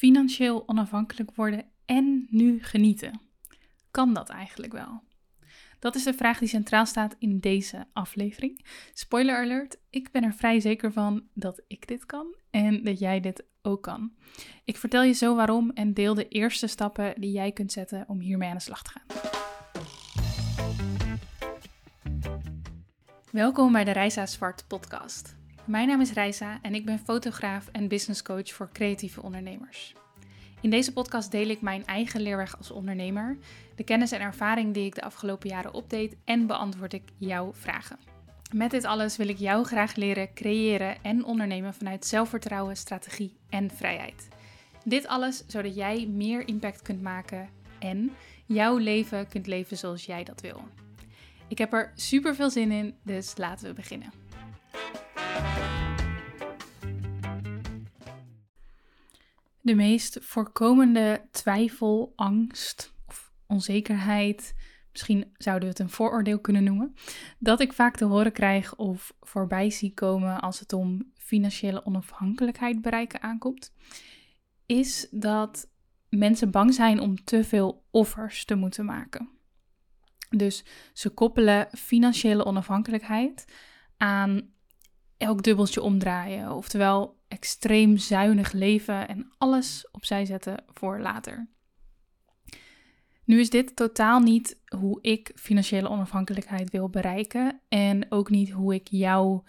financieel onafhankelijk worden en nu genieten. Kan dat eigenlijk wel? Dat is de vraag die centraal staat in deze aflevering. Spoiler alert, ik ben er vrij zeker van dat ik dit kan en dat jij dit ook kan. Ik vertel je zo waarom en deel de eerste stappen die jij kunt zetten om hiermee aan de slag te gaan. Welkom bij de Reisa Zwart podcast. Mijn naam is Reisa en ik ben fotograaf en business coach voor creatieve ondernemers. In deze podcast deel ik mijn eigen leerweg als ondernemer, de kennis en ervaring die ik de afgelopen jaren opdeed en beantwoord ik jouw vragen. Met dit alles wil ik jou graag leren creëren en ondernemen vanuit zelfvertrouwen, strategie en vrijheid. Dit alles zodat jij meer impact kunt maken en jouw leven kunt leven zoals jij dat wil. Ik heb er super veel zin in, dus laten we beginnen. De meest voorkomende twijfel, angst of onzekerheid, misschien zouden we het een vooroordeel kunnen noemen, dat ik vaak te horen krijg of voorbij zie komen als het om financiële onafhankelijkheid bereiken aankomt, is dat mensen bang zijn om te veel offers te moeten maken. Dus ze koppelen financiële onafhankelijkheid aan elk dubbeltje omdraaien, oftewel extreem zuinig leven en alles opzij zetten voor later. Nu is dit totaal niet hoe ik financiële onafhankelijkheid wil bereiken en ook niet hoe ik jou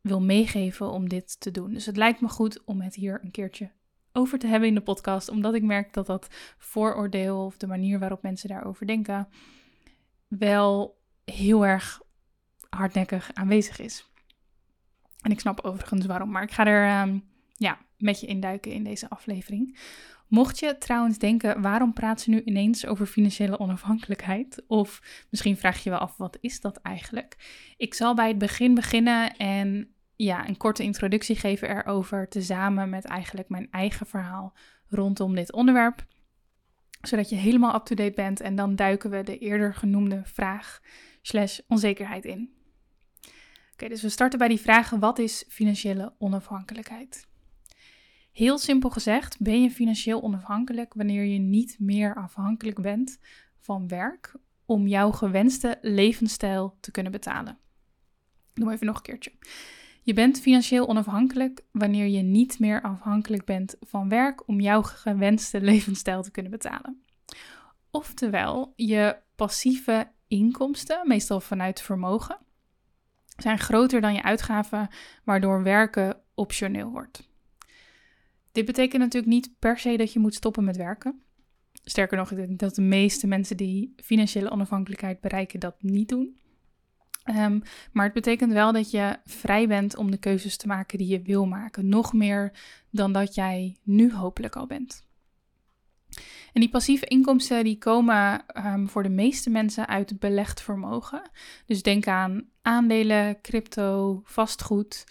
wil meegeven om dit te doen. Dus het lijkt me goed om het hier een keertje over te hebben in de podcast, omdat ik merk dat dat vooroordeel of de manier waarop mensen daarover denken wel heel erg hardnekkig aanwezig is. En ik snap overigens waarom, maar ik ga er ehm, ja, met je induiken in deze aflevering. Mocht je trouwens denken, waarom praat ze nu ineens over financiële onafhankelijkheid? Of misschien vraag je wel af, wat is dat eigenlijk? Ik zal bij het begin beginnen en ja, een korte introductie geven erover, tezamen met eigenlijk mijn eigen verhaal rondom dit onderwerp. Zodat je helemaal up-to-date bent en dan duiken we de eerder genoemde vraag slash onzekerheid in. Oké, dus we starten bij die vraag: wat is financiële onafhankelijkheid? Heel simpel gezegd, ben je financieel onafhankelijk wanneer je niet meer afhankelijk bent van werk om jouw gewenste levensstijl te kunnen betalen. Doe maar even nog een keertje. Je bent financieel onafhankelijk wanneer je niet meer afhankelijk bent van werk om jouw gewenste levensstijl te kunnen betalen. Oftewel, je passieve inkomsten, meestal vanuit vermogen, zijn groter dan je uitgaven, waardoor werken optioneel wordt. Dit betekent natuurlijk niet per se dat je moet stoppen met werken. Sterker nog, ik denk dat de meeste mensen die financiële onafhankelijkheid bereiken dat niet doen. Ehm, maar het betekent wel dat je vrij bent om de keuzes te maken die je wil maken. Nog meer dan dat jij nu hopelijk al bent. En die passieve inkomsten die komen ehm, voor de meeste mensen uit belegd vermogen. Dus denk aan aandelen, crypto, vastgoed.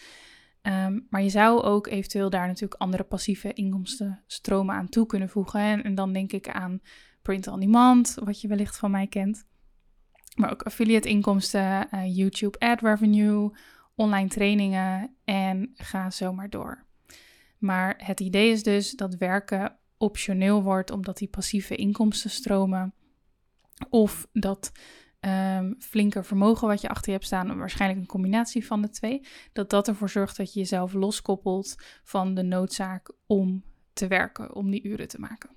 Ehm, maar je zou ook eventueel daar natuurlijk andere passieve inkomstenstromen aan toe kunnen voegen. En, dan denk ik aan print on demand, wat je wellicht van mij kent. Maar ook affiliate inkomsten, uh, YouTube ad revenue, online trainingen en ga zo maar door. Maar het idee is dus dat werken optioneel wordt omdat die passieve inkomsten stromen. Of dat um, flinker vermogen wat je achter je hebt staan, waarschijnlijk een combinatie van de twee, dat dat ervoor zorgt dat je jezelf loskoppelt van de noodzaak om te werken, om die uren te maken.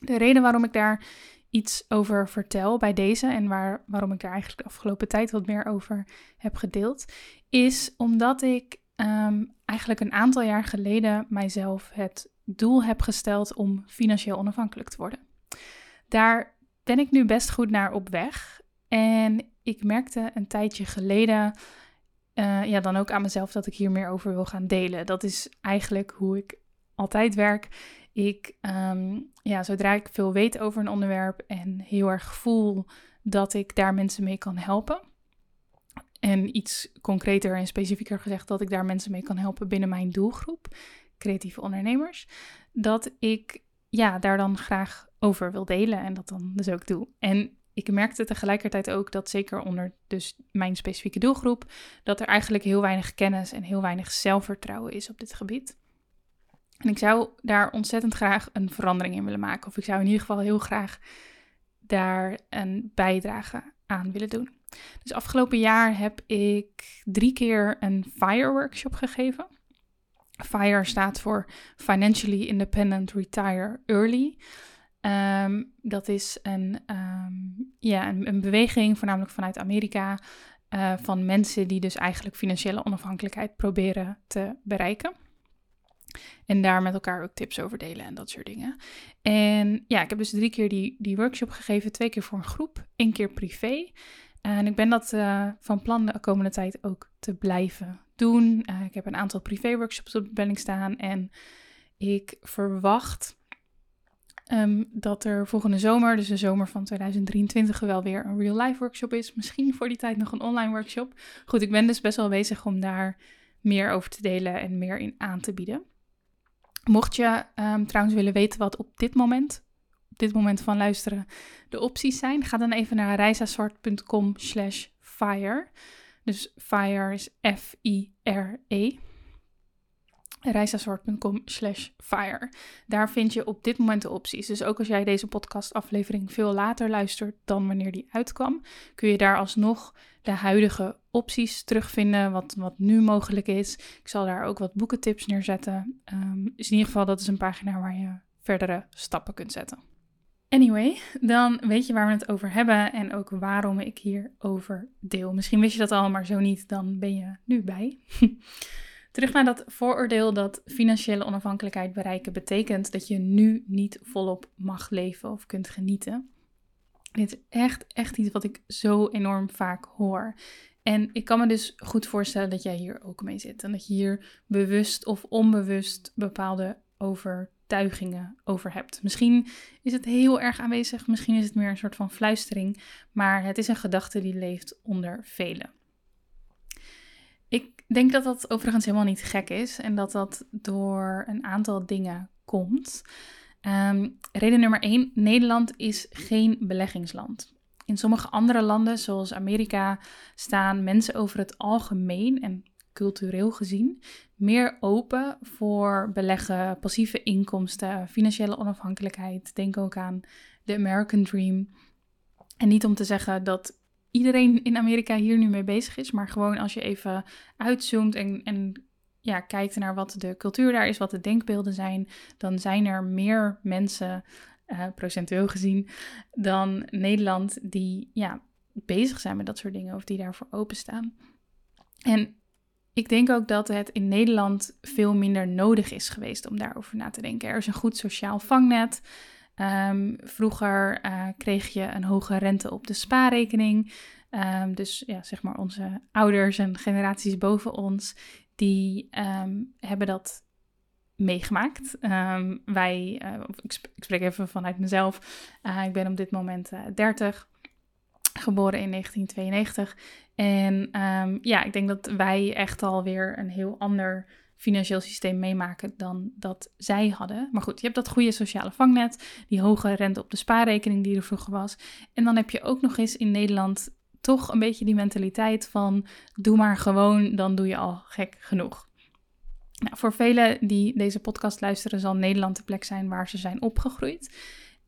De reden waarom ik daar iets over vertel bij deze en waar, waarom ik daar eigenlijk de afgelopen tijd wat meer over heb gedeeld, is omdat ik ehm, eigenlijk een aantal jaar geleden mijzelf het doel heb gesteld om financieel onafhankelijk te worden. Daar ben ik nu best goed naar op weg. En ik merkte een tijdje geleden, uh, ja, dan ook aan mezelf dat ik hier meer over wil gaan delen. Dat is eigenlijk hoe ik altijd werk. Ik, um, ja, zodra ik veel weet over een onderwerp en heel erg voel dat ik daar mensen mee kan helpen. En iets concreter en specifieker gezegd, dat ik daar mensen mee kan helpen binnen mijn doelgroep, creatieve ondernemers, dat ik ja, daar dan graag over wil delen en dat dan dus ook doe. En ik merkte tegelijkertijd ook dat zeker onder dus mijn specifieke doelgroep, dat er eigenlijk heel weinig kennis en heel weinig zelfvertrouwen is op dit gebied. En ik zou daar ontzettend graag een verandering in willen maken. Of ik zou in ieder geval heel graag daar een bijdrage aan willen doen. Dus afgelopen jaar heb ik drie keer een FIRE workshop gegeven. FIRE staat voor Financially Independent Retire Early. Ehm, dat is een, ehm, ja, een, beweging, voornamelijk vanuit Amerika, uh, van mensen die dus eigenlijk financiële onafhankelijkheid proberen te bereiken. En daar met elkaar ook tips over delen en dat soort dingen. En ja, ik heb dus drie keer die, die workshop gegeven. Twee keer voor een groep, één keer privé. En ik ben dat uh, van plan de komende tijd ook te blijven doen. Uh, ik heb een aantal privé-workshops op de planning staan. En ik verwacht um, dat er volgende zomer, dus de zomer van 2023, wel weer een real-life workshop is. Misschien voor die tijd nog een online workshop. Goed, ik ben dus best wel bezig om daar meer over te delen en meer in aan te bieden. Mocht je um, trouwens willen weten wat op dit moment, dit moment van luisteren, de opties zijn, ga dan even naar reisazwart.com slash fire. Dus fire is F-I-R-E reisassoort.com slash fire. Daar vind je op dit moment de opties. Dus ook als jij deze podcastaflevering veel later luistert dan wanneer die uitkwam, kun je daar alsnog de huidige opties terugvinden, wat, wat nu mogelijk is. Ik zal daar ook wat boekentips neerzetten. Um, dus in ieder geval, dat is een pagina waar je verdere stappen kunt zetten. Anyway, dan weet je waar we het over hebben en ook waarom ik hierover deel. Misschien wist je dat al, maar zo niet, dan ben je nu bij. Terug naar dat vooroordeel dat financiële onafhankelijkheid bereiken betekent dat je nu niet volop mag leven of kunt genieten. Dit is echt, echt iets wat ik zo enorm vaak hoor. En ik kan me dus goed voorstellen dat jij hier ook mee zit. En dat je hier bewust of onbewust bepaalde overtuigingen over hebt. Misschien is het heel erg aanwezig, misschien is het meer een soort van fluistering. Maar het is een gedachte die leeft onder velen. Ik denk dat dat overigens helemaal niet gek is en dat dat door een aantal dingen komt. Um, reden nummer 1: Nederland is geen beleggingsland. In sommige andere landen, zoals Amerika, staan mensen over het algemeen en cultureel gezien meer open voor beleggen, passieve inkomsten, financiële onafhankelijkheid. Denk ook aan de American Dream. En niet om te zeggen dat iedereen in Amerika hier nu mee bezig is. Maar gewoon als je even uitzoomt en, en ja, kijkt naar wat de cultuur daar is, wat de denkbeelden zijn, dan zijn er meer mensen, uh, procentueel gezien, dan Nederland die ja, bezig zijn met dat soort dingen of die daarvoor openstaan. En ik denk ook dat het in Nederland veel minder nodig is geweest om daarover na te denken. Er is een goed sociaal vangnet. Um, vroeger uh, kreeg je een hoge rente op de spaarrekening. Um, dus ja, zeg maar onze ouders en generaties boven ons, die um, hebben dat meegemaakt. wij, uh, ik, spreek even vanuit mezelf. Uh, ik ben op dit moment 30, geboren in 1992. En ja, ik denk dat wij echt alweer een heel ander financieel systeem meemaken dan dat zij hadden. Maar goed, je hebt dat goede sociale vangnet, die hoge rente op de spaarrekening die er vroeger was. En dan heb je ook nog eens in Nederland toch een beetje die mentaliteit van doe maar gewoon, dan doe je al gek genoeg. Nou, voor velen die deze podcast luisteren, zal Nederland de plek zijn waar ze zijn opgegroeid.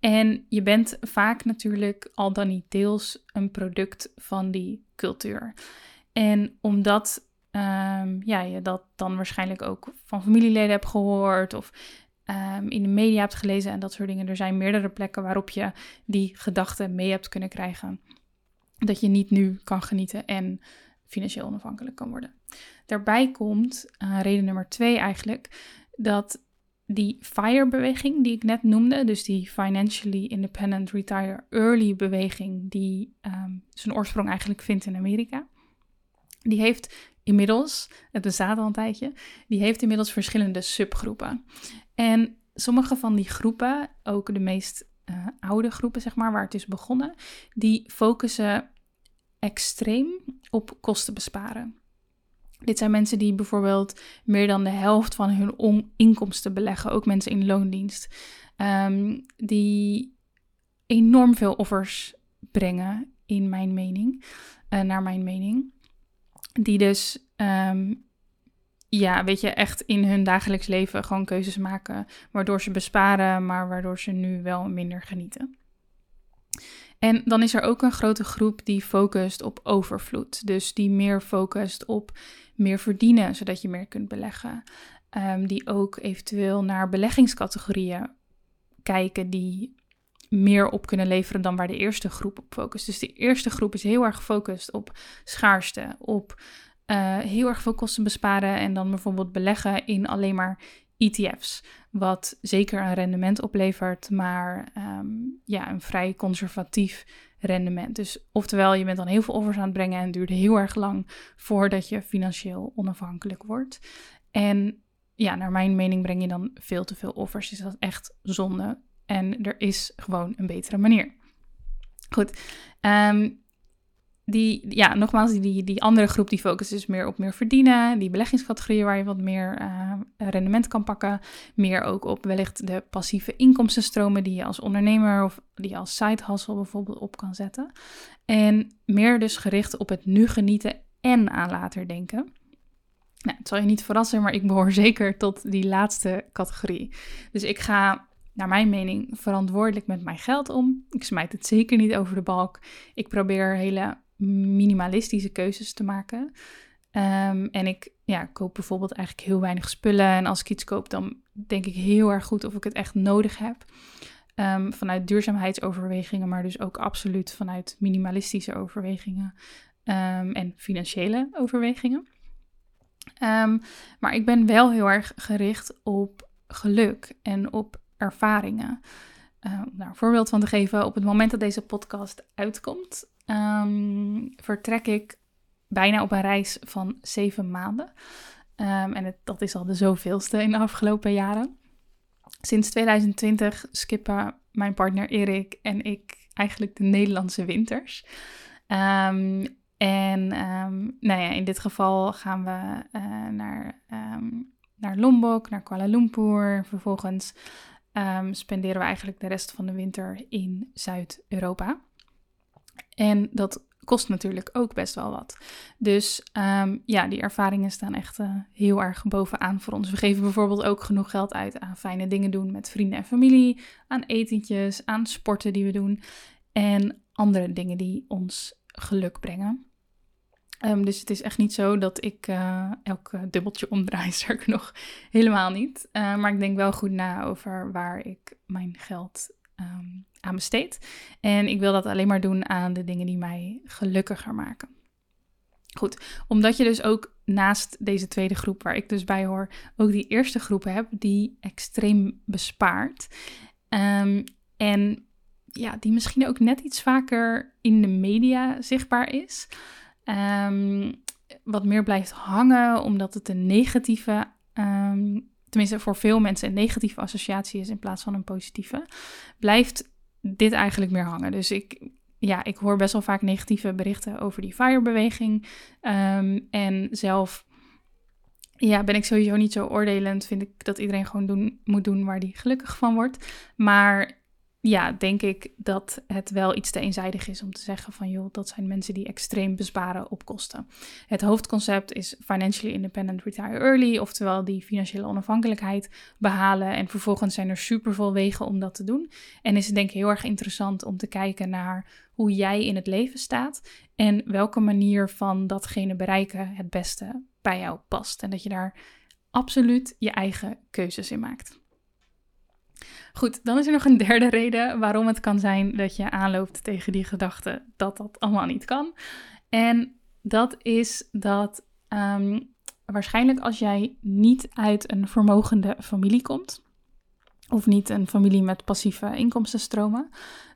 En je bent vaak natuurlijk al dan niet deels een product van die cultuur. En omdat um, ja, je dat dan waarschijnlijk ook van familieleden hebt gehoord of um, in de media hebt gelezen en dat soort dingen. Er zijn meerdere plekken waarop je die gedachten mee hebt kunnen krijgen. Dat je niet nu kan genieten en financieel onafhankelijk kan worden. Daarbij komt uh, reden nummer twee eigenlijk dat die FIRE-beweging die ik net noemde, dus die Financially Independent Retire Early beweging, die um, zijn oorsprong eigenlijk vindt in Amerika, die heeft inmiddels, het bestaat al een tijdje, die heeft inmiddels verschillende subgroepen. En sommige van die groepen, ook de meest uh, oude groepen, zeg maar, waar het is begonnen, die focussen extreem op kosten besparen. Dit zijn mensen die bijvoorbeeld meer dan de helft van hun inkomsten beleggen, ook mensen in loondienst, um, die enorm veel offers brengen, in mijn mening, uh, naar mijn mening die dus um, ja, weet je, echt in hun dagelijks leven gewoon keuzes maken. Waardoor ze besparen, maar waardoor ze nu wel minder genieten. En dan is er ook een grote groep die focust op overvloed. Dus die meer focust op meer verdienen, zodat je meer kunt beleggen. Ehm, die ook eventueel naar beleggingscategorieën kijken die meer op kunnen leveren dan waar de eerste groep op focust. Dus de eerste groep is heel erg gefocust op schaarste, op uh, heel erg veel kosten besparen en dan bijvoorbeeld beleggen in alleen maar ETF's. Wat zeker een rendement oplevert, maar um, ja, een vrij conservatief rendement. Dus oftewel, je bent dan heel veel offers aan het brengen en het duurt heel erg lang voordat je financieel onafhankelijk wordt. En ja, naar mijn mening breng je dan veel te veel offers. Is dat echt zonde? En er is gewoon een betere manier. Goed. Um, die, ja, nogmaals, die, die andere groep die focust dus meer op meer verdienen. Die beleggingscategorieën waar je wat meer uh, rendement kan pakken. Meer ook op wellicht de passieve inkomstenstromen die je als ondernemer of die je als side hustle bijvoorbeeld op kan zetten. En meer dus gericht op het nu genieten en aan later denken. Nou, het zal je niet verrassen, maar ik behoor zeker tot die laatste categorie. Dus ik ga naar mijn mening, verantwoordelijk met mijn geld om. Ik smijt het zeker niet over de balk. Ik probeer hele minimalistische keuzes te maken. Ehm, en ik ja, koop bijvoorbeeld eigenlijk heel weinig spullen. En als ik iets koop, dan denk ik heel erg goed of ik het echt nodig heb. Um, vanuit duurzaamheidsoverwegingen, maar dus ook absoluut vanuit minimalistische overwegingen um, en financiële overwegingen. maar ik ben wel heel erg gericht op geluk en op ervaringen. Uh, nou, een voorbeeld van te geven, op het moment dat deze podcast uitkomt, um, vertrek ik bijna op een reis van zeven maanden. Um, en dat is al de zoveelste in de afgelopen jaren. Sinds 2020 skippen mijn partner Erik en ik eigenlijk de Nederlandse winters. Um, en nou ja, in dit geval gaan we uh, naar, naar Lombok, naar Kuala Lumpur. Vervolgens spenderen we eigenlijk de rest van de winter in Zuid-Europa. En dat kost natuurlijk ook best wel wat. Dus um, ja, die ervaringen staan echt uh, heel erg bovenaan voor ons. We geven bijvoorbeeld ook genoeg geld uit aan fijne dingen doen met vrienden en familie, aan etentjes, aan sporten die we doen en andere dingen die ons geluk brengen. Um, dus het is echt niet zo dat ik uh, elk dubbeltje omdraai, sterker nog helemaal niet. Uh, maar ik denk wel goed na over waar ik mijn geld um, aan besteed. En ik wil dat alleen maar doen aan de dingen die mij gelukkiger maken. Goed, omdat je dus ook naast deze tweede groep waar ik dus bij hoor, ook die eerste groep hebt die extreem bespaart. Um, en ja, die misschien ook net iets vaker in de media zichtbaar is. Um, wat meer blijft hangen, omdat het een negatieve um, tenminste voor veel mensen een negatieve associatie is in plaats van een positieve, blijft dit eigenlijk meer hangen. Dus ik, ja, ik hoor best wel vaak negatieve berichten over die FIRE-beweging. Um, en zelf ja, ben ik sowieso niet zo oordelend. Vind ik dat iedereen gewoon doen, moet doen waar die gelukkig van wordt. Maar ja, denk ik dat het wel iets te eenzijdig is om te zeggen van joh, dat zijn mensen die extreem besparen op kosten. Het hoofdconcept is financially independent retire early, oftewel die financiële onafhankelijkheid behalen. En vervolgens zijn er superveel wegen om dat te doen. En is het denk ik heel erg interessant om te kijken naar hoe jij in het leven staat en welke manier van datgene bereiken het beste bij jou past. En dat je daar absoluut je eigen keuzes in maakt. Goed, dan is er nog een derde reden waarom het kan zijn dat je aanloopt tegen die gedachte dat dat allemaal niet kan. En dat is dat um, waarschijnlijk als jij niet uit een vermogende familie komt, of niet een familie met passieve inkomstenstromen,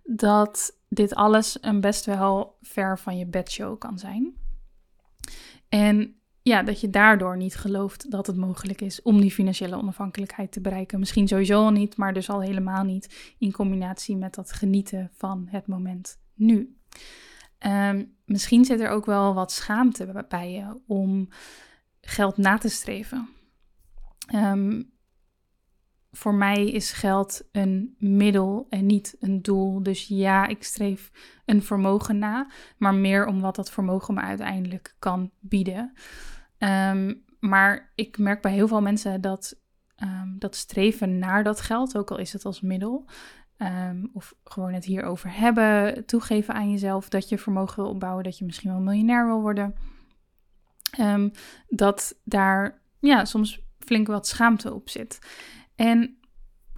dat dit alles een best wel ver van je bedshow kan zijn. En ja, dat je daardoor niet gelooft dat het mogelijk is om die financiële onafhankelijkheid te bereiken. Misschien sowieso al niet, maar dus al helemaal niet in combinatie met dat genieten van het moment nu. Um, misschien zit er ook wel wat schaamte bij je om geld na te streven. Um, voor mij is geld een middel en niet een doel. Dus ja, ik streef een vermogen na, maar meer om wat dat vermogen me uiteindelijk kan bieden. Um, maar ik merk bij heel veel mensen dat ehm, dat streven naar dat geld, ook al is het als middel, ehm, of gewoon het hierover hebben, toegeven aan jezelf dat je vermogen wil opbouwen, dat je misschien wel miljonair wil worden, ehm, dat daar ja, soms flink wat schaamte op zit. En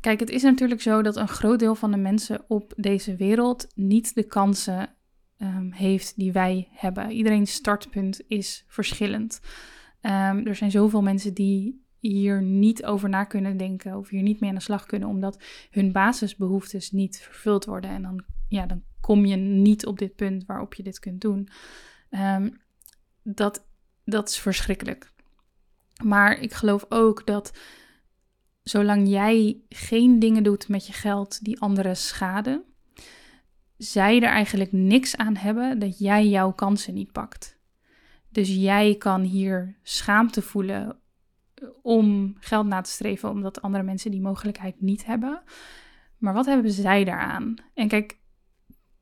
kijk, het is natuurlijk zo dat een groot deel van de mensen op deze wereld niet de kansen heeft die wij hebben. Iedereen's startpunt is verschillend. Um, er zijn zoveel mensen die hier niet over na kunnen denken of hier niet mee aan de slag kunnen, omdat hun basisbehoeftes niet vervuld worden. En dan, ja, dan kom je niet op dit punt waarop je dit kunt doen. Um, dat, dat is verschrikkelijk. Maar ik geloof ook dat zolang jij geen dingen doet met je geld die anderen schaden, zij er eigenlijk niks aan hebben dat jij jouw kansen niet pakt. Dus jij kan hier schaamte voelen om geld na te streven, omdat andere mensen die mogelijkheid niet hebben. Maar wat hebben zij daaraan? En kijk,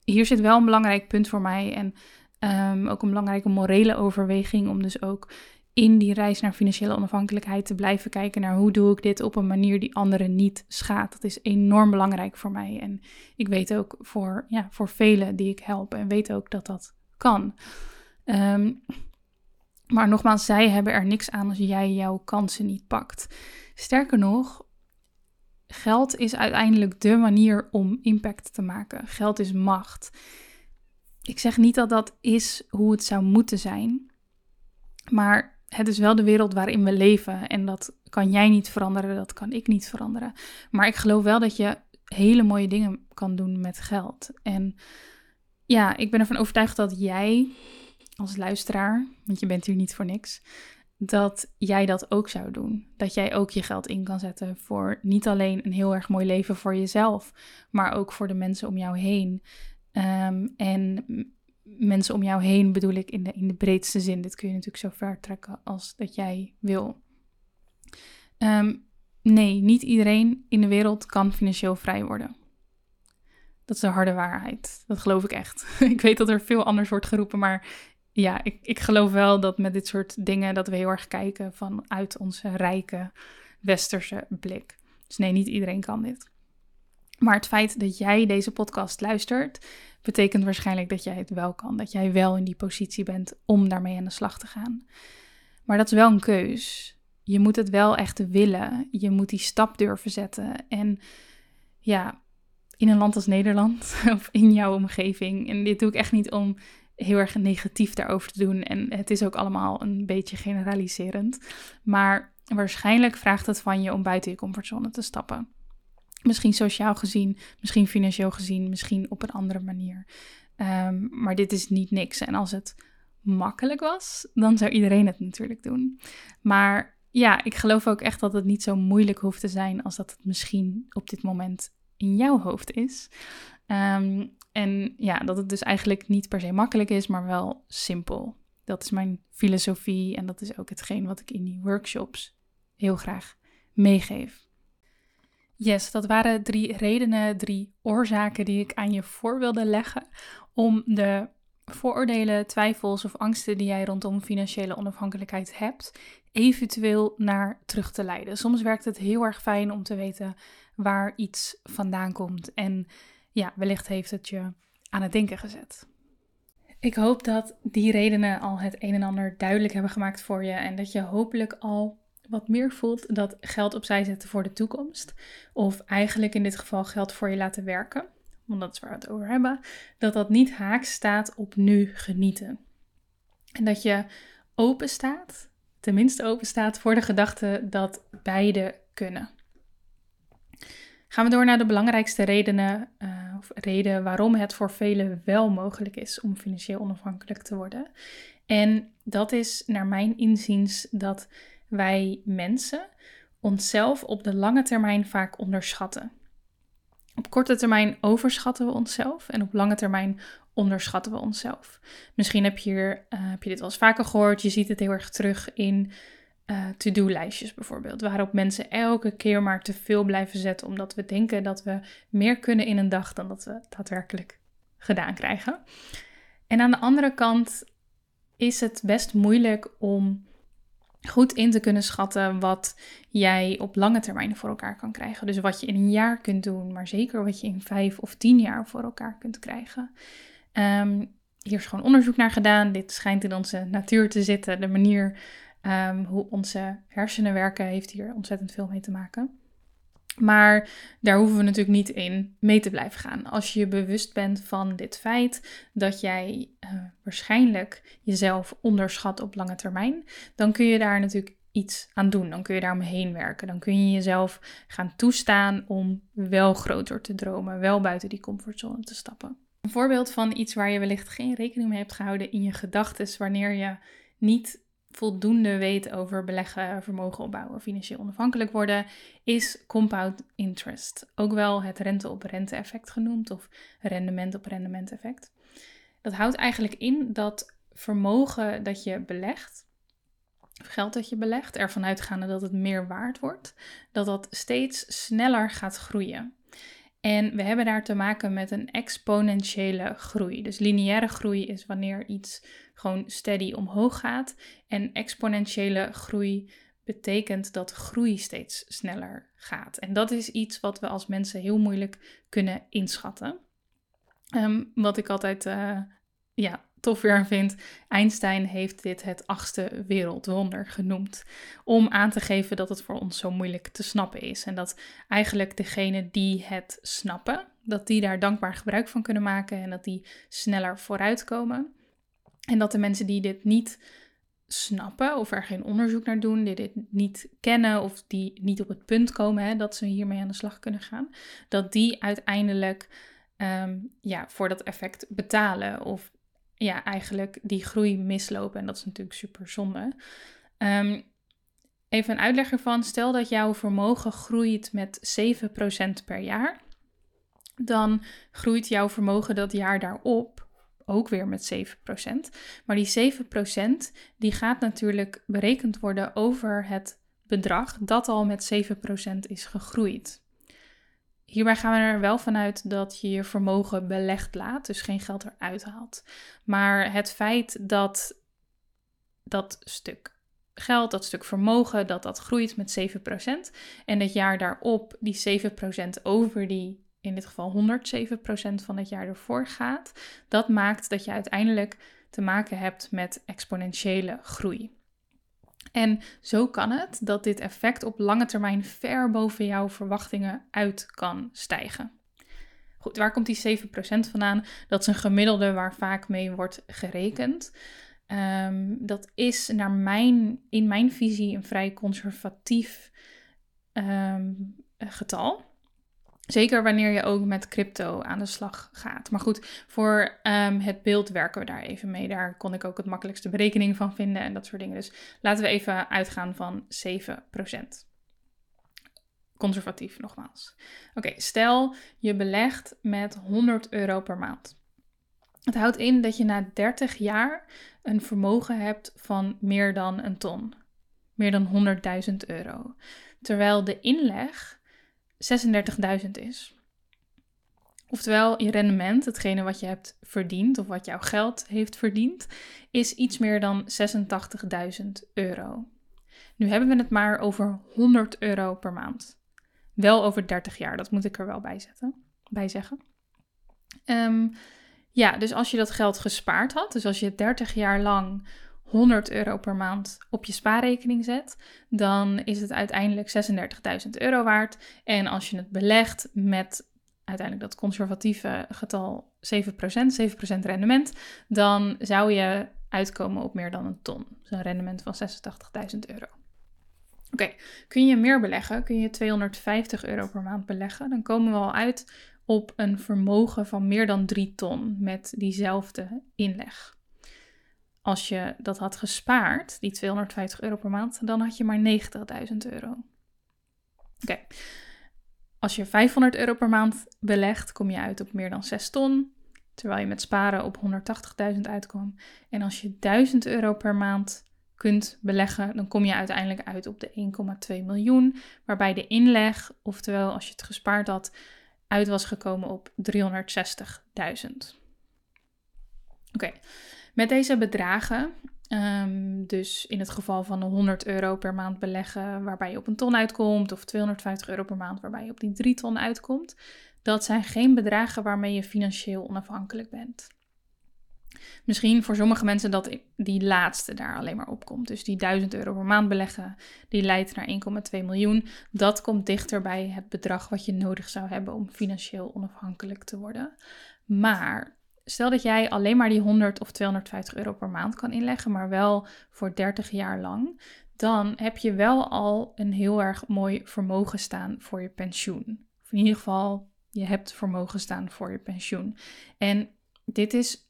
hier zit wel een belangrijk punt voor mij en ehm, ook een belangrijke morele overweging om dus ook in die reis naar financiële onafhankelijkheid te blijven kijken naar hoe doe ik dit op een manier die anderen niet schaadt. Dat is enorm belangrijk voor mij en ik weet ook voor, ja, voor velen die ik help en weet ook dat dat kan. Um, maar nogmaals, zij hebben er niks aan als jij jouw kansen niet pakt. Sterker nog, geld is uiteindelijk de manier om impact te maken. Geld is macht. Ik zeg niet dat dat is hoe het zou moeten zijn, maar het is wel de wereld waarin we leven en dat kan jij niet veranderen, dat kan ik niet veranderen. Maar ik geloof wel dat je hele mooie dingen kan doen met geld. En ja, ik ben ervan overtuigd dat jij als luisteraar, want je bent hier niet voor niks, dat jij dat ook zou doen. Dat jij ook je geld in kan zetten voor niet alleen een heel erg mooi leven voor jezelf, maar ook voor de mensen om jou heen. Ehm, en mensen om jou heen bedoel ik in de, in de breedste zin. Dit kun je natuurlijk zo ver trekken als dat jij wil. Ehm, nee, niet iedereen in de wereld kan financieel vrij worden. Dat is de harde waarheid. Dat geloof ik echt. ik weet dat er veel anders wordt geroepen, maar ja, ik, ik geloof wel dat met dit soort dingen dat we heel erg kijken vanuit onze rijke westerse blik. Dus nee, niet iedereen kan dit. Maar het feit dat jij deze podcast luistert, betekent waarschijnlijk dat jij het wel kan. Dat jij wel in die positie bent om daarmee aan de slag te gaan. Maar dat is wel een keus. Je moet het wel echt willen. Je moet die stap durven zetten. En ja, in een land als Nederland of in jouw omgeving. En dit doe ik echt niet om heel erg negatief daarover te doen. En het is ook allemaal een beetje generaliserend. Maar waarschijnlijk vraagt het van je om buiten je comfortzone te stappen. Misschien sociaal gezien, misschien financieel gezien, misschien op een andere manier. Ehm, maar dit is niet niks. En als het makkelijk was, dan zou iedereen het natuurlijk doen. Maar ja, ik geloof ook echt dat het niet zo moeilijk hoeft te zijn als dat het misschien op dit moment in jouw hoofd is. Um, en ja, dat het dus eigenlijk niet per se makkelijk is, maar wel simpel. Dat is mijn filosofie en dat is ook hetgeen wat ik in die workshops heel graag meegeef. Yes, dat waren drie redenen, drie oorzaken die ik aan je voor wilde leggen om de vooroordelen, twijfels of angsten die jij rondom financiële onafhankelijkheid hebt, eventueel naar terug te leiden. Soms werkt het heel erg fijn om te weten waar iets vandaan komt en ja, wellicht heeft het je aan het denken gezet. Ik hoop dat die redenen al het een en ander duidelijk hebben gemaakt voor je en dat je hopelijk al wat meer voelt dat geld opzij zetten voor de toekomst, of eigenlijk in dit geval geld voor je laten werken, want dat is waar we het over hebben, dat dat niet haaks staat op nu genieten. En dat je open staat, tenminste open staat voor de gedachte dat beide kunnen. Gaan we door naar de belangrijkste redenen, uh, of reden waarom het voor velen wel mogelijk is om financieel onafhankelijk te worden. En dat is naar mijn inziens dat wij mensen onszelf op de lange termijn vaak onderschatten. Op korte termijn overschatten we onszelf en op lange termijn onderschatten we onszelf. Misschien heb je, hier, uh, heb je dit wel eens vaker gehoord. Je ziet het heel erg terug in uh, to-do-lijstjes bijvoorbeeld, waarop mensen elke keer maar te veel blijven zetten, omdat we denken dat we meer kunnen in een dag dan dat we daadwerkelijk gedaan krijgen. En aan de andere kant is het best moeilijk om goed in te kunnen schatten wat jij op lange termijn voor elkaar kan krijgen. Dus wat je in een jaar kunt doen, maar zeker wat je in vijf of tien jaar voor elkaar kunt krijgen. Um, hier is gewoon onderzoek naar gedaan. Dit schijnt in onze natuur te zitten. De manier um, hoe onze hersenen werken heeft hier ontzettend veel mee te maken. Maar daar hoeven we natuurlijk niet in mee te blijven gaan. Als je bewust bent van dit feit dat jij uh, waarschijnlijk jezelf onderschat op lange termijn, dan kun je daar natuurlijk iets aan doen. Dan kun je daar omheen werken. Dan kun je jezelf gaan toestaan om wel groter te dromen, wel buiten die comfortzone te stappen. Een voorbeeld van iets waar je wellicht geen rekening mee hebt gehouden in je gedachten, wanneer je niet voldoende weet over beleggen, vermogen opbouwen, financieel onafhankelijk worden, is compound interest. Ook wel het rente op rente effect genoemd of rendement op rendement effect. Dat houdt eigenlijk in dat vermogen dat je belegt, geld dat je belegt, ervan uitgaande dat het meer waard wordt, dat dat steeds sneller gaat groeien. En we hebben daar te maken met een exponentiële groei. Dus lineaire groei is wanneer iets gewoon steady omhoog gaat. En exponentiële groei betekent dat groei steeds sneller gaat. En dat is iets wat we als mensen heel moeilijk kunnen inschatten. Um, wat ik altijd uh, ja, tof weer vind. Einstein heeft dit het achtste wereldwonder genoemd. Om aan te geven dat het voor ons zo moeilijk te snappen is. En dat eigenlijk degenen die het snappen, dat die daar dankbaar gebruik van kunnen maken en dat die sneller vooruitkomen. En dat de mensen die dit niet snappen of er geen onderzoek naar doen, die dit niet kennen of die niet op het punt komen hè, dat ze hiermee aan de slag kunnen gaan, dat die uiteindelijk ehm, ja, voor dat effect betalen of ja, eigenlijk die groei mislopen. En dat is natuurlijk super zonde. Um, even een uitleg ervan. Stel dat jouw vermogen groeit met 7% per jaar. Dan groeit jouw vermogen dat jaar daarop ook weer met 7%. Maar die 7% die gaat natuurlijk berekend worden over het bedrag dat al met 7% is gegroeid. Hierbij gaan we er wel vanuit dat je je vermogen belegd laat, dus geen geld eruit haalt. Maar het feit dat dat stuk geld, dat stuk vermogen, dat dat groeit met 7% en het jaar daarop die 7% over die in dit geval 107% van het jaar ervoor gaat, dat maakt dat je uiteindelijk te maken hebt met exponentiële groei. En zo kan het dat dit effect op lange termijn ver boven jouw verwachtingen uit kan stijgen. Goed, waar komt die 7% vandaan? Dat is een gemiddelde waar vaak mee wordt gerekend. Um, dat is naar mijn, in mijn visie een vrij conservatief um, getal. Zeker wanneer je ook met crypto aan de slag gaat. Maar goed, voor um, het beeld werken we daar even mee. Daar kon ik ook het makkelijkste berekening van vinden en dat soort dingen. Dus laten we even uitgaan van 7%. Conservatief nogmaals. Oké, stel je belegt met 100 euro per maand. Het houdt in dat je na 30 jaar een vermogen hebt van meer dan een ton. Meer dan 100.000 euro. Terwijl de inleg 36.000 is. Oftewel, je rendement, hetgene wat je hebt verdiend of wat jouw geld heeft verdiend, is iets meer dan 86.000 euro. Nu hebben we het maar over 100 euro per maand. Wel over 30 jaar, dat moet ik er wel bij, zetten, bij zeggen. Um, ja, dus als je dat geld gespaard had, dus als je 30 jaar lang 100 euro per maand op je spaarrekening zet, dan is het uiteindelijk 36.000 euro waard. En als je het belegt met uiteindelijk dat conservatieve getal 7%, 7% rendement, dan zou je uitkomen op meer dan een ton. Een rendement van 86.000 euro. Oké, kun je meer beleggen? Kun je 250 euro per maand beleggen? Dan komen we al uit op een vermogen van meer dan 3 ton met diezelfde inleg als je dat had gespaard, die 250 euro per maand, dan had je maar 90.000 euro. Oké, als je 500 euro per maand belegt, kom je uit op meer dan 6 ton, terwijl je met sparen op 180.000 uitkwam. En als je 1000 euro per maand kunt beleggen, dan kom je uiteindelijk uit op de 1,2 miljoen, waarbij de inleg, oftewel als je het gespaard had, uit was gekomen op 360.000. Oké, met deze bedragen Ehm, dus in het geval van 100 euro per maand beleggen waarbij je op een ton uitkomt, of 250 euro per maand waarbij je op die 3 ton uitkomt, dat zijn geen bedragen waarmee je financieel onafhankelijk bent. Misschien voor sommige mensen dat die laatste daar alleen maar op komt. Dus die 1000 euro per maand beleggen, die leidt naar 1,2 miljoen. Dat komt dichter bij het bedrag wat je nodig zou hebben om financieel onafhankelijk te worden. Maar stel dat jij alleen maar die 100 of 250 euro per maand kan inleggen, maar wel voor 30 jaar lang, dan heb je wel al een heel erg mooi vermogen staan voor je pensioen. Of in ieder geval, je hebt vermogen staan voor je pensioen. En dit is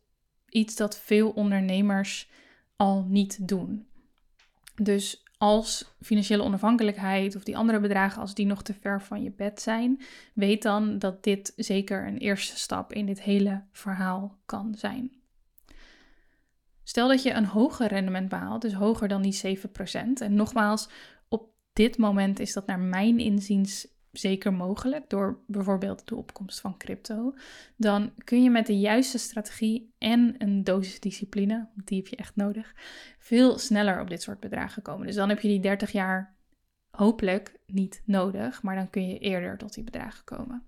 iets dat veel ondernemers al niet doen. Dus als financiële onafhankelijkheid of die andere bedragen, als die nog te ver van je bed zijn, weet dan dat dit zeker een eerste stap in dit hele verhaal kan zijn. Stel dat je een hoger rendement behaalt, dus hoger dan die 7%. En nogmaals, op dit moment is dat naar mijn inziens zeker mogelijk door bijvoorbeeld de opkomst van crypto, dan kun je met de juiste strategie en een dosis discipline, die heb je echt nodig, veel sneller op dit soort bedragen komen. Dus dan heb je die 30 jaar hopelijk niet nodig, maar dan kun je eerder tot die bedragen komen.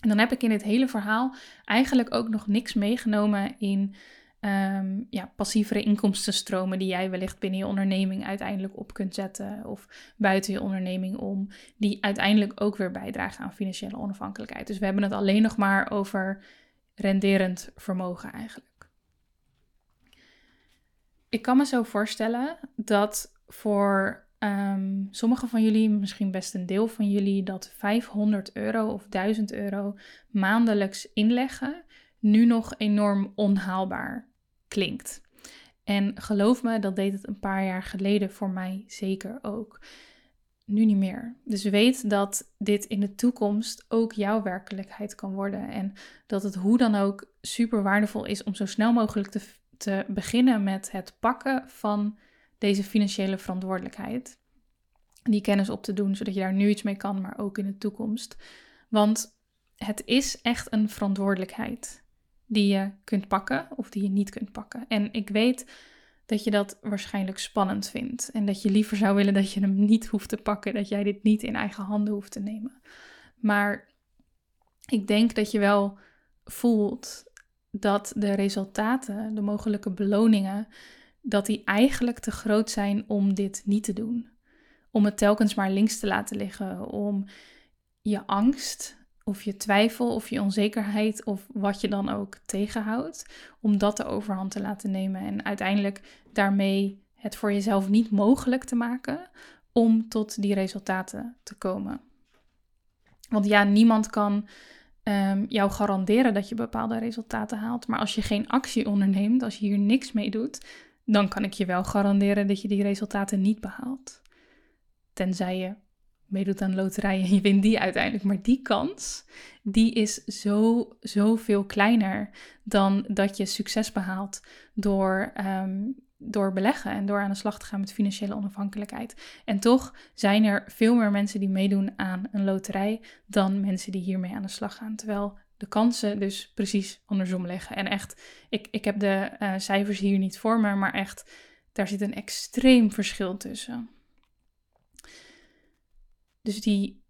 En dan heb ik in dit hele verhaal eigenlijk ook nog niks meegenomen in um, ja, passievere inkomstenstromen die jij wellicht binnen je onderneming uiteindelijk op kunt zetten of buiten je onderneming om, die uiteindelijk ook weer bijdragen aan financiële onafhankelijkheid. Dus we hebben het alleen nog maar over renderend vermogen eigenlijk. Ik kan me zo voorstellen dat voor um, sommige van jullie, misschien best een deel van jullie, dat 500 euro of 1000 euro maandelijks inleggen nu nog enorm onhaalbaar klinkt. En geloof me, dat deed het een paar jaar geleden voor mij zeker ook. Nu niet meer. Dus weet dat dit in de toekomst ook jouw werkelijkheid kan worden. En dat het hoe dan ook super waardevol is om zo snel mogelijk te, te beginnen met het pakken van deze financiële verantwoordelijkheid. Die kennis op te doen, zodat je daar nu iets mee kan, maar ook in de toekomst. Want het is echt een verantwoordelijkheid die je kunt pakken of die je niet kunt pakken. En ik weet dat je dat waarschijnlijk spannend vindt en dat je liever zou willen dat je hem niet hoeft te pakken, dat jij dit niet in eigen handen hoeft te nemen. Maar ik denk dat je wel voelt dat de resultaten, de mogelijke beloningen, dat die eigenlijk te groot zijn om dit niet te doen. Om het telkens maar links te laten liggen, om je angst of je twijfel of je onzekerheid of wat je dan ook tegenhoudt, om dat de overhand te laten nemen en uiteindelijk daarmee het voor jezelf niet mogelijk te maken om tot die resultaten te komen. Want ja, niemand kan um, jou garanderen dat je bepaalde resultaten haalt, maar als je geen actie onderneemt, als je hier niks mee doet, dan kan ik je wel garanderen dat je die resultaten niet behaalt. Tenzij je meedoet aan loterijen en je wint die uiteindelijk. Maar die kans, die is zo, zo veel kleiner dan dat je succes behaalt door, ehm, door beleggen en door aan de slag te gaan met financiële onafhankelijkheid. En toch zijn er veel meer mensen die meedoen aan een loterij dan mensen die hiermee aan de slag gaan. Terwijl de kansen dus precies andersom liggen. En echt, ik, ik heb de uh, cijfers hier niet voor me, maar echt, daar zit een extreem verschil tussen. Dus die,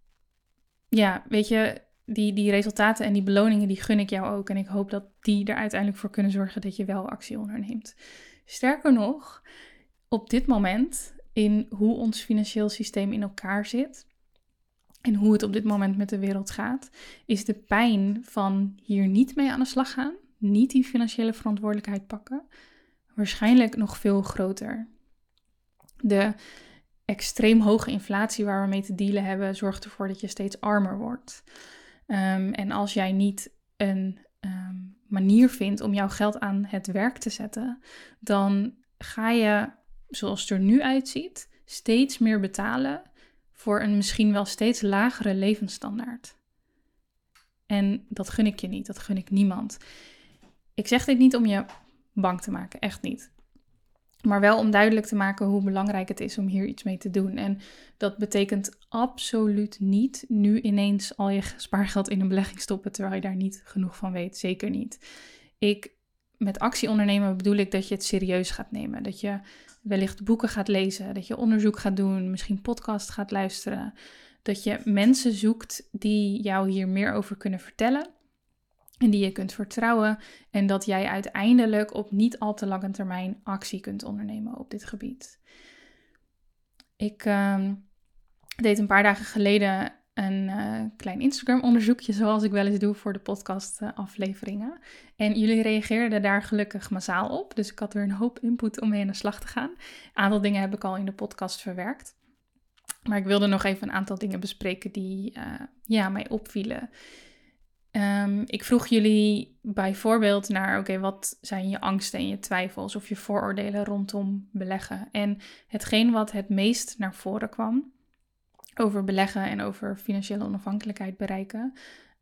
ja, weet je, die, die resultaten en die beloningen, die gun ik jou ook. En ik hoop dat die er uiteindelijk voor kunnen zorgen dat je wel actie onderneemt. Sterker nog, op dit moment, in hoe ons financieel systeem in elkaar zit en hoe het op dit moment met de wereld gaat, is de pijn van hier niet mee aan de slag gaan, niet die financiële verantwoordelijkheid pakken, waarschijnlijk nog veel groter. De extreem hoge inflatie waar we mee te dealen hebben, zorgt ervoor dat je steeds armer wordt. Ehm, en als jij niet een ehm, manier vindt om jouw geld aan het werk te zetten, dan ga je, zoals het er nu uitziet, steeds meer betalen voor een misschien wel steeds lagere levensstandaard. En dat gun ik je niet, dat gun ik niemand. Ik zeg dit niet om je bang te maken, echt niet. Maar wel om duidelijk te maken hoe belangrijk het is om hier iets mee te doen. En dat betekent absoluut niet nu ineens al je spaargeld in een belegging stoppen terwijl je daar niet genoeg van weet. Zeker niet. Ik met actie ondernemen bedoel ik dat je het serieus gaat nemen. Dat je wellicht boeken gaat lezen, dat je onderzoek gaat doen, misschien podcast gaat luisteren. Dat je mensen zoekt die jou hier meer over kunnen vertellen en die je kunt vertrouwen. En dat jij uiteindelijk op niet al te lange termijn actie kunt ondernemen op dit gebied. Ik ehm, deed een paar dagen geleden een uh, klein Instagram-onderzoekje, zoals ik wel eens doe voor de podcast-afleveringen. En jullie reageerden daar gelukkig massaal op. Dus ik had weer een hoop input om mee aan de slag te gaan. Een aantal dingen heb ik al in de podcast verwerkt. Maar ik wilde nog even een aantal dingen bespreken die uh, ja, mij opvielen. Um, ik vroeg jullie bijvoorbeeld naar, oké, wat zijn je angsten en je twijfels of je vooroordelen rondom beleggen? En hetgeen wat het meest naar voren kwam over beleggen en over financiële onafhankelijkheid bereiken.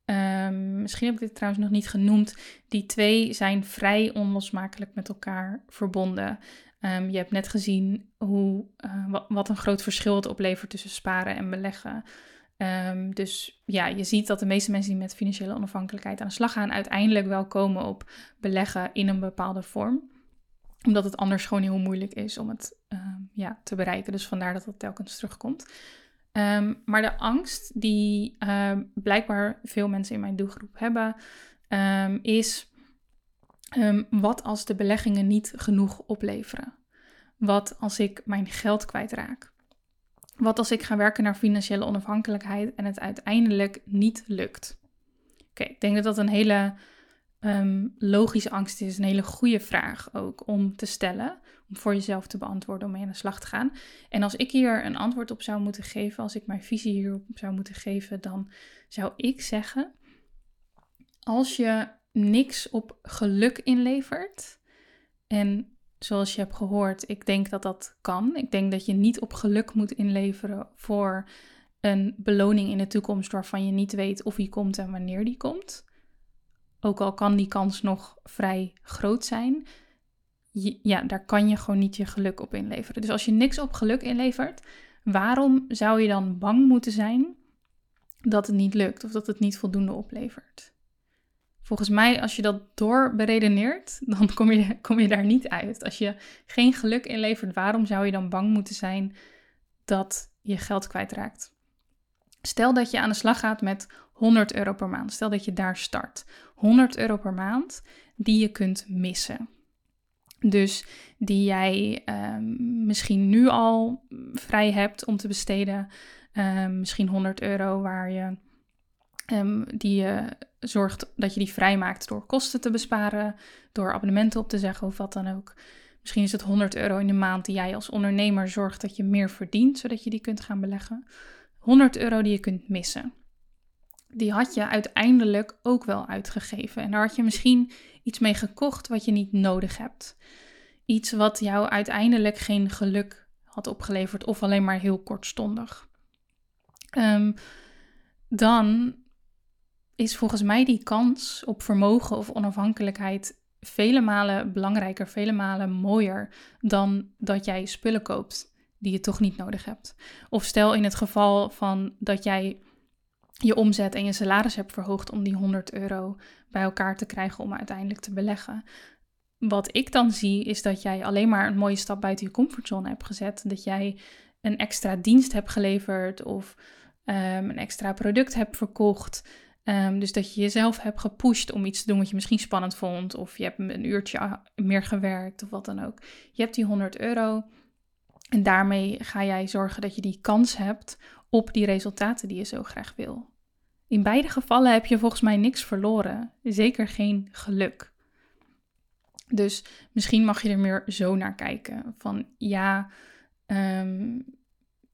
Um, misschien heb ik dit trouwens nog niet genoemd. Die twee zijn vrij onlosmakelijk met elkaar verbonden. Um, je hebt net gezien hoe, uh, wat een groot verschil het oplevert tussen sparen en beleggen. Um, dus ja, je ziet dat de meeste mensen die met financiële onafhankelijkheid aan de slag gaan, uiteindelijk wel komen op beleggen in een bepaalde vorm. Omdat het anders gewoon heel moeilijk is om het um, ja, te bereiken. Dus vandaar dat dat telkens terugkomt. Um, maar de angst die blijkbaar veel mensen in mijn doelgroep hebben, is wat als de beleggingen niet genoeg opleveren? Wat als ik mijn geld kwijtraak? Wat als ik ga werken naar financiële onafhankelijkheid en het uiteindelijk niet lukt? Oké, ik denk dat dat een hele um, logische angst is. Een hele goede vraag ook om te stellen. Om voor jezelf te beantwoorden, om mee aan de slag te gaan. En als ik hier een antwoord op zou moeten geven, als ik mijn visie hierop zou moeten geven, dan zou ik zeggen: als je niks op geluk inlevert en zoals je hebt gehoord, ik denk dat dat kan. Ik denk dat je niet op geluk moet inleveren voor een beloning in de toekomst waarvan je niet weet of die komt en wanneer die komt. Ook al kan die kans nog vrij groot zijn, ja, daar kan je gewoon niet je geluk op inleveren. Dus als je niks op geluk inlevert, waarom zou je dan bang moeten zijn dat het niet lukt of dat het niet voldoende oplevert? Volgens mij, als je dat doorberedeneert, dan kom je, kom je daar niet uit. Als je geen geluk inlevert, waarom zou je dan bang moeten zijn dat je geld kwijtraakt? Stel dat je aan de slag gaat met 100 euro per maand. Stel dat je daar start. 100 euro per maand die je kunt missen. Dus die jij um, misschien nu al vrij hebt om te besteden. Um, misschien 100 euro waar je um, die je zorgt dat je die vrijmaakt door kosten te besparen, door abonnementen op te zeggen of wat dan ook. Misschien is het 100 euro in de maand die jij als ondernemer zorgt dat je meer verdient, zodat je die kunt gaan beleggen. 100 euro die je kunt missen. Die had je uiteindelijk ook wel uitgegeven. En daar had je misschien iets mee gekocht wat je niet nodig hebt. Iets wat jou uiteindelijk geen geluk had opgeleverd of alleen maar heel kortstondig. Um, dan is volgens mij die kans op vermogen of onafhankelijkheid vele malen belangrijker, vele malen mooier dan dat jij spullen koopt die je toch niet nodig hebt. Of stel in het geval van dat jij je omzet en je salaris hebt verhoogd om die 100 euro bij elkaar te krijgen om uiteindelijk te beleggen. Wat ik dan zie is dat jij alleen maar een mooie stap buiten je comfortzone hebt gezet. Dat jij een extra dienst hebt geleverd of um, een extra product hebt verkocht. Um, dus dat je jezelf hebt gepusht om iets te doen wat je misschien spannend vond. Of je hebt een uurtje meer gewerkt of wat dan ook. Je hebt die 100 euro. En daarmee ga jij zorgen dat je die kans hebt op die resultaten die je zo graag wil. In beide gevallen heb je volgens mij niks verloren. Zeker geen geluk. Dus misschien mag je er meer zo naar kijken. Van ja, um,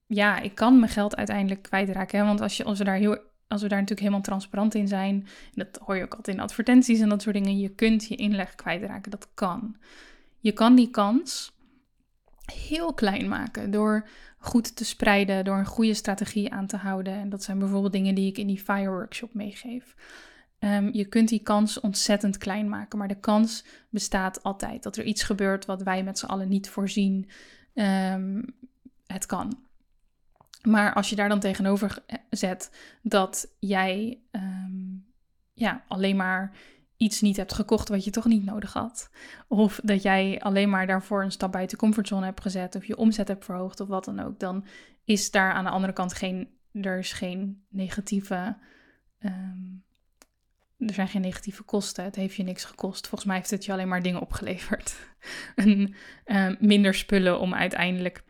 ja, ik kan mijn geld uiteindelijk kwijtraken. Want als, je, als we daar heel als we daar natuurlijk helemaal transparant in zijn, dat hoor je ook altijd in advertenties en dat soort dingen, je kunt je inleg kwijtraken. Dat kan. Je kan die kans heel klein maken door goed te spreiden, door een goede strategie aan te houden. En dat zijn bijvoorbeeld dingen die ik in die Fire Workshop meegeef. Um, je kunt die kans ontzettend klein maken, maar de kans bestaat altijd dat er iets gebeurt wat wij met z'n allen niet voorzien. Um, het kan. Maar als je daar dan tegenover zet dat jij um, ja, alleen maar iets niet hebt gekocht wat je toch niet nodig had. Of dat jij alleen maar daarvoor een stap buiten comfortzone hebt gezet. Of je omzet hebt verhoogd of wat dan ook. Dan is daar aan de andere kant geen, er is geen negatieve, ehm, er zijn geen negatieve kosten. Het heeft je niks gekost. Volgens mij heeft het je alleen maar dingen opgeleverd. ehm, minder spullen om uiteindelijk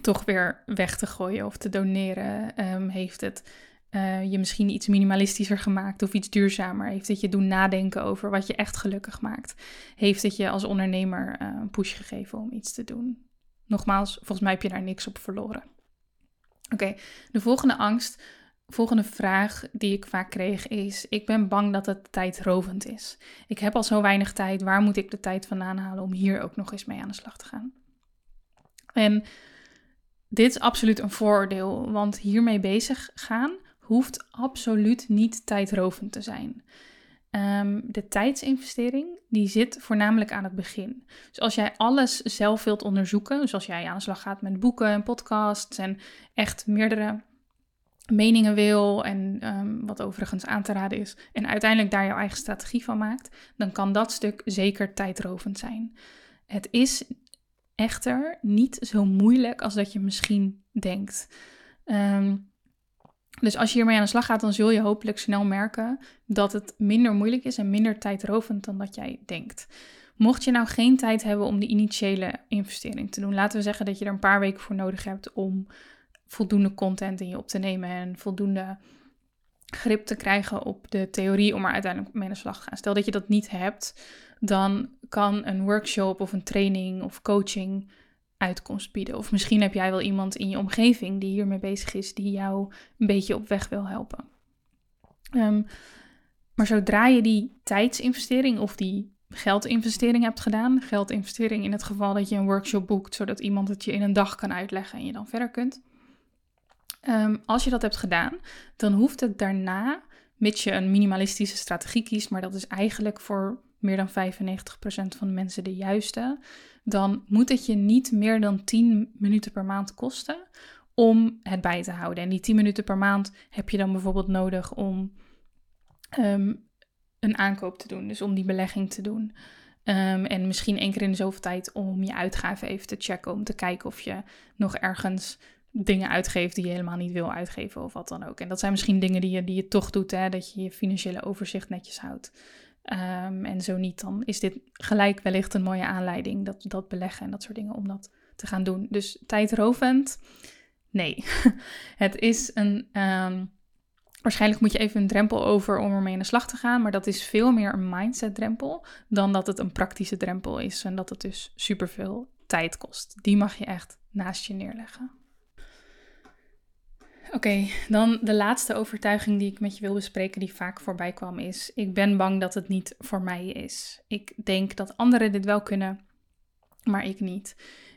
toch weer weg te gooien of te doneren. Ehm, heeft het uh, je misschien iets minimalistischer gemaakt of iets duurzamer? Heeft het je doen nadenken over wat je echt gelukkig maakt? Heeft het je als ondernemer uh, een push gegeven om iets te doen? Nogmaals, volgens mij heb je daar niks op verloren. Oké, de volgende angst, volgende vraag die ik vaak kreeg is: Ik ben bang dat het tijdrovend is. Ik heb al zo weinig tijd, waar moet ik de tijd vandaan halen om hier ook nog eens mee aan de slag te gaan? En dit is absoluut een vooroordeel, want hiermee bezig gaan hoeft absoluut niet tijdrovend te zijn. Um, de tijdsinvestering die zit voornamelijk aan het begin. Dus als jij alles zelf wilt onderzoeken, dus als jij aan de slag gaat met boeken en podcasts en echt meerdere meningen wil en um, wat overigens aan te raden is, en uiteindelijk daar jouw eigen strategie van maakt, dan kan dat stuk zeker tijdrovend zijn. Het is echter niet zo moeilijk als dat je misschien denkt. Um, dus als je hiermee aan de slag gaat, dan zul je hopelijk snel merken dat het minder moeilijk is en minder tijdrovend dan dat jij denkt. Mocht je nou geen tijd hebben om die initiële investering te doen, laten we zeggen dat je er een paar weken voor nodig hebt om voldoende content in je op te nemen en voldoende grip te krijgen op de theorie om er uiteindelijk mee aan de slag te gaan. Stel dat je dat niet hebt, dan kan een workshop of een training of coaching uitkomst bieden. Of misschien heb jij wel iemand in je omgeving die hiermee bezig is, die jou een beetje op weg wil helpen. Ehm, maar zodra je die tijdsinvestering of die geldinvestering hebt gedaan, geldinvestering in het geval dat je een workshop boekt, zodat iemand het je in een dag kan uitleggen en je dan verder kunt. Ehm, als je dat hebt gedaan, dan hoeft het daarna, mits je een minimalistische strategie kiest, maar dat is eigenlijk voor meer dan 95% van de mensen de juiste, dan moet het je niet meer dan 10 minuten per maand kosten om het bij te houden. En die 10 minuten per maand heb je dan bijvoorbeeld nodig om ehm, een aankoop te doen, dus om die belegging te doen. Ehm, en misschien één keer in de zoveel tijd om je uitgaven even te checken, om te kijken of je nog ergens dingen uitgeeft die je helemaal niet wil uitgeven of wat dan ook. En dat zijn misschien dingen die je, die je toch doet, hè, dat je je financiële overzicht netjes houdt. Ehm, en zo niet, dan is dit gelijk wellicht een mooie aanleiding, dat, dat beleggen en dat soort dingen, om dat te gaan doen. Dus tijdrovend? Nee. het is een. Ehm, waarschijnlijk moet je even een drempel over om ermee aan de slag te gaan, maar dat is veel meer een mindset-drempel dan dat het een praktische drempel is en dat het dus superveel tijd kost. Die mag je echt naast je neerleggen. Oké, dan de laatste overtuiging die ik met je wil bespreken, die vaak voorbij kwam, is: ik ben bang dat het niet voor mij is. Ik denk dat anderen dit wel kunnen, maar ik niet.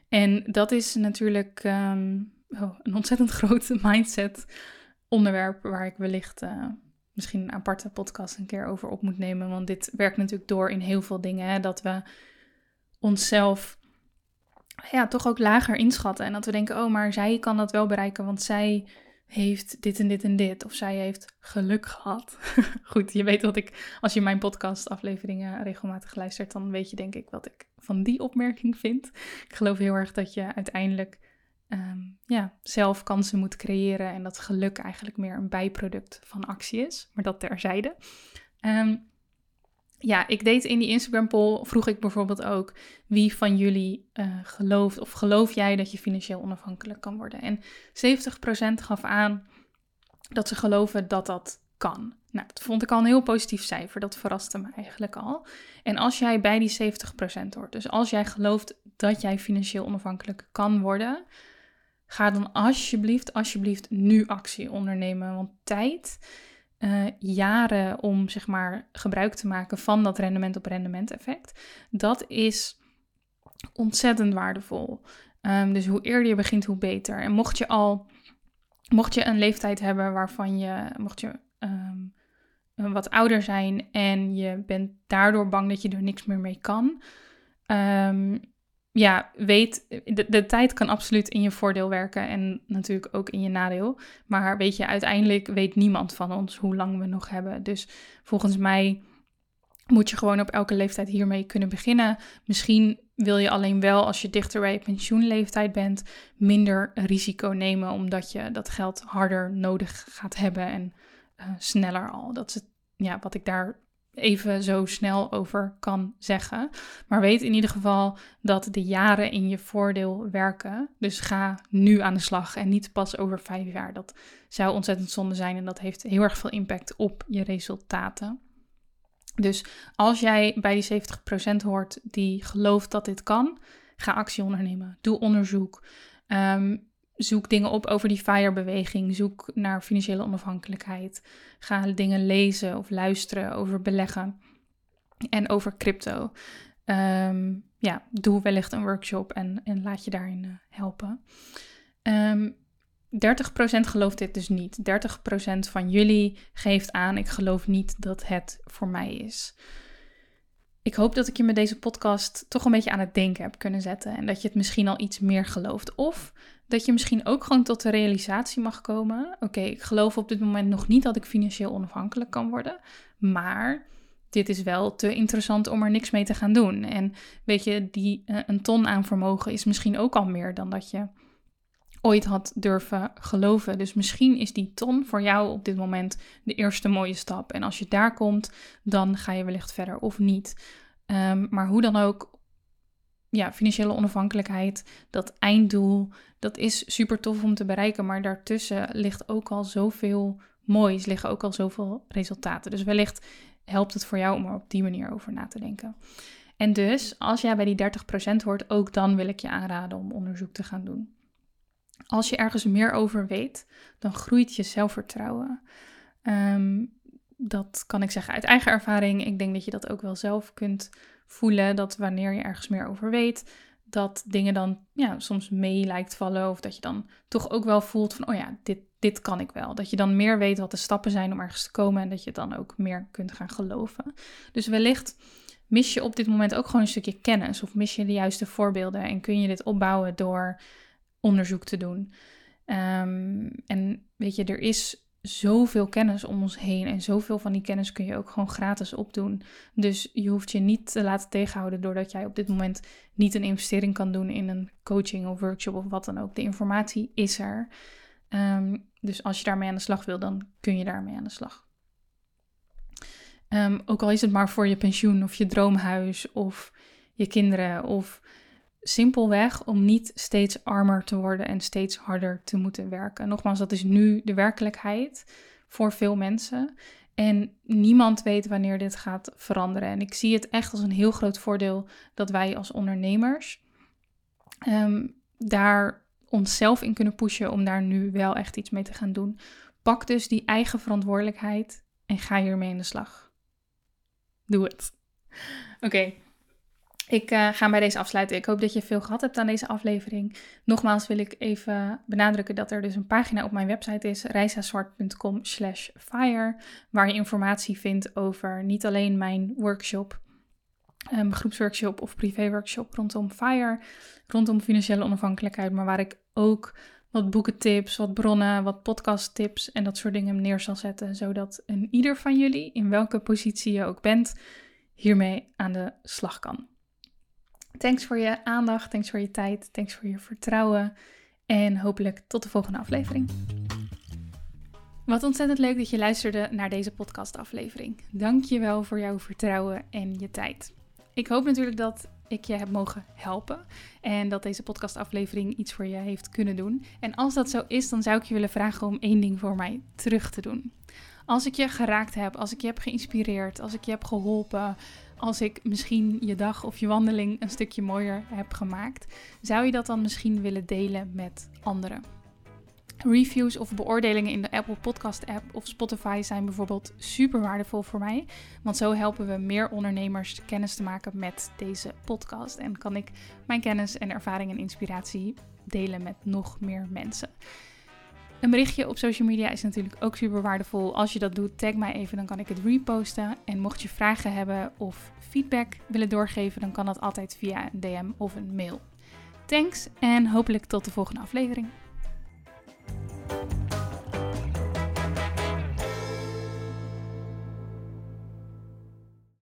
En dat is natuurlijk ehm, oh, een ontzettend groot mindset onderwerp waar ik wellicht uh, misschien een aparte podcast een keer over op moet nemen. Want dit werkt natuurlijk door in heel veel dingen. Hè, dat we onszelf ja, toch ook lager inschatten. En dat we denken, oh, maar zij kan dat wel bereiken, want zij heeft dit en dit en dit. Of zij heeft geluk gehad. Goed, je weet wat ik, als je mijn podcastafleveringen regelmatig luistert, dan weet je denk ik wat ik van die opmerking vind. Ik geloof heel erg dat je uiteindelijk ehm, ja, zelf kansen moet creëren en dat geluk eigenlijk meer een bijproduct van actie is. Maar dat terzijde. Um, ja, ik deed in die Instagram poll, vroeg ik bijvoorbeeld ook wie van jullie uh, gelooft of geloof jij dat je financieel onafhankelijk kan worden? En 70% gaf aan dat ze geloven dat dat kan. Nou, dat vond ik al een heel positief cijfer, dat verraste me eigenlijk al. En als jij bij die 70% hoort, dus als jij gelooft dat jij financieel onafhankelijk kan worden, ga dan alsjeblieft, alsjeblieft nu actie ondernemen, want tijd uh, jaren om zeg maar gebruik te maken van dat rendement op rendement effect. Dat is ontzettend waardevol. Um, dus hoe eerder je begint, hoe beter. En mocht je al, mocht je een leeftijd hebben waarvan je, mocht je um, wat ouder zijn en je bent daardoor bang dat je er niks meer mee kan, um, ja, weet, de, de tijd kan absoluut in je voordeel werken en natuurlijk ook in je nadeel. Maar weet je, uiteindelijk weet niemand van ons hoe lang we nog hebben. Dus volgens mij moet je gewoon op elke leeftijd hiermee kunnen beginnen. Misschien wil je alleen wel als je dichter bij pensioenleeftijd bent minder risico nemen omdat je dat geld harder nodig gaat hebben en uh, sneller al. Dat is ja, wat ik daar even zo snel over kan zeggen. Maar weet in ieder geval dat de jaren in je voordeel werken. Dus ga nu aan de slag en niet pas over vijf jaar. Dat zou ontzettend zonde zijn en dat heeft heel erg veel impact op je resultaten. Dus als jij bij die 70% hoort die gelooft dat dit kan, ga actie ondernemen. Doe onderzoek. Ehm, zoek dingen op over die FIRE-beweging. Zoek naar financiële onafhankelijkheid. Ga dingen lezen of luisteren over beleggen en over crypto. Ehm, ja, doe wellicht een workshop en, en laat je daarin uh, helpen. Um, 30% gelooft dit dus niet. 30% van jullie geeft aan: ik geloof niet dat het voor mij is. Ik hoop dat ik je met deze podcast toch een beetje aan het denken heb kunnen zetten. En dat je het misschien al iets meer gelooft. Of dat je misschien ook gewoon tot de realisatie mag komen: oké, ik geloof op dit moment nog niet dat ik financieel onafhankelijk kan worden. Maar dit is wel te interessant om er niks mee te gaan doen. En weet je, die, uh, een ton aan vermogen is misschien ook al meer dan dat je ooit had durven geloven. Dus misschien is die ton voor jou op dit moment de eerste mooie stap. En als je daar komt, dan ga je wellicht verder of niet. Ehm, maar hoe dan ook, ja, financiële onafhankelijkheid, dat einddoel, dat is super tof om te bereiken. Maar daartussen ligt ook al zoveel moois, liggen ook al zoveel resultaten. Dus wellicht helpt het voor jou om er op die manier over na te denken. En dus, als jij bij die 30% hoort, ook dan wil ik je aanraden om onderzoek te gaan doen. Als je ergens meer over weet, dan groeit je zelfvertrouwen. Ehm, dat kan ik zeggen uit eigen ervaring. Ik denk dat je dat ook wel zelf kunt voelen. Dat wanneer je ergens meer over weet, dat dingen dan ja, soms mee lijkt vallen. Of dat je dan toch ook wel voelt van, oh ja, dit, dit kan ik wel. Dat je dan meer weet wat de stappen zijn om ergens te komen. En dat je dan ook meer kunt gaan geloven. Dus wellicht mis je op dit moment ook gewoon een stukje kennis. Of mis je de juiste voorbeelden. En kun je dit opbouwen door onderzoek te doen. Ehm, en weet je, er is zoveel kennis om ons heen en zoveel van die kennis kun je ook gewoon gratis opdoen. Dus je hoeft je niet te laten tegenhouden doordat jij op dit moment niet een investering kan doen in een coaching of workshop of wat dan ook. De informatie is er. Ehm, dus als je daarmee aan de slag wil, dan kun je daarmee aan de slag. Ehm, ook al is het maar voor je pensioen of je droomhuis of je kinderen of Simpelweg om niet steeds armer te worden en steeds harder te moeten werken. Nogmaals, dat is nu de werkelijkheid voor veel mensen. En niemand weet wanneer dit gaat veranderen. En ik zie het echt als een heel groot voordeel dat wij als ondernemers um, daar onszelf in kunnen pushen om daar nu wel echt iets mee te gaan doen. Pak dus die eigen verantwoordelijkheid en ga hiermee in de slag. Doe het. Oké, ik uh, ga bij deze afsluiten. Ik hoop dat je veel gehad hebt aan deze aflevering. Nogmaals wil ik even benadrukken dat er dus een pagina op mijn website is, reisazwart.com fire, waar je informatie vindt over niet alleen mijn workshop, um, groepsworkshop of privéworkshop rondom FIRE, rondom financiële onafhankelijkheid, maar waar ik ook wat boekentips, wat bronnen, wat podcasttips en dat soort dingen neer zal zetten, zodat een ieder van jullie, in welke positie je ook bent, hiermee aan de slag kan. Thanks voor je aandacht, thanks voor je tijd, thanks voor je vertrouwen en hopelijk tot de volgende aflevering. Wat ontzettend leuk dat je luisterde naar deze podcastaflevering. Dank je wel voor jouw vertrouwen en je tijd. Ik hoop natuurlijk dat ik je heb mogen helpen en dat deze podcastaflevering iets voor je heeft kunnen doen. En als dat zo is, dan zou ik je willen vragen om één ding voor mij terug te doen. Als ik je geraakt heb, als ik je heb geïnspireerd, als ik je heb geholpen, als ik misschien je dag of je wandeling een stukje mooier heb gemaakt, zou je dat dan misschien willen delen met anderen? Reviews of beoordelingen in de Apple Podcast app of Spotify zijn bijvoorbeeld super waardevol voor mij. Want zo helpen we meer ondernemers kennis te maken met deze podcast. En kan ik mijn kennis en ervaring en inspiratie delen met nog meer mensen. Een berichtje op social media is natuurlijk ook super waardevol. Als je dat doet, tag mij even, dan kan ik het reposten. En mocht je vragen hebben of feedback willen doorgeven, dan kan dat altijd via een DM of een mail. Thanks en hopelijk tot de volgende aflevering.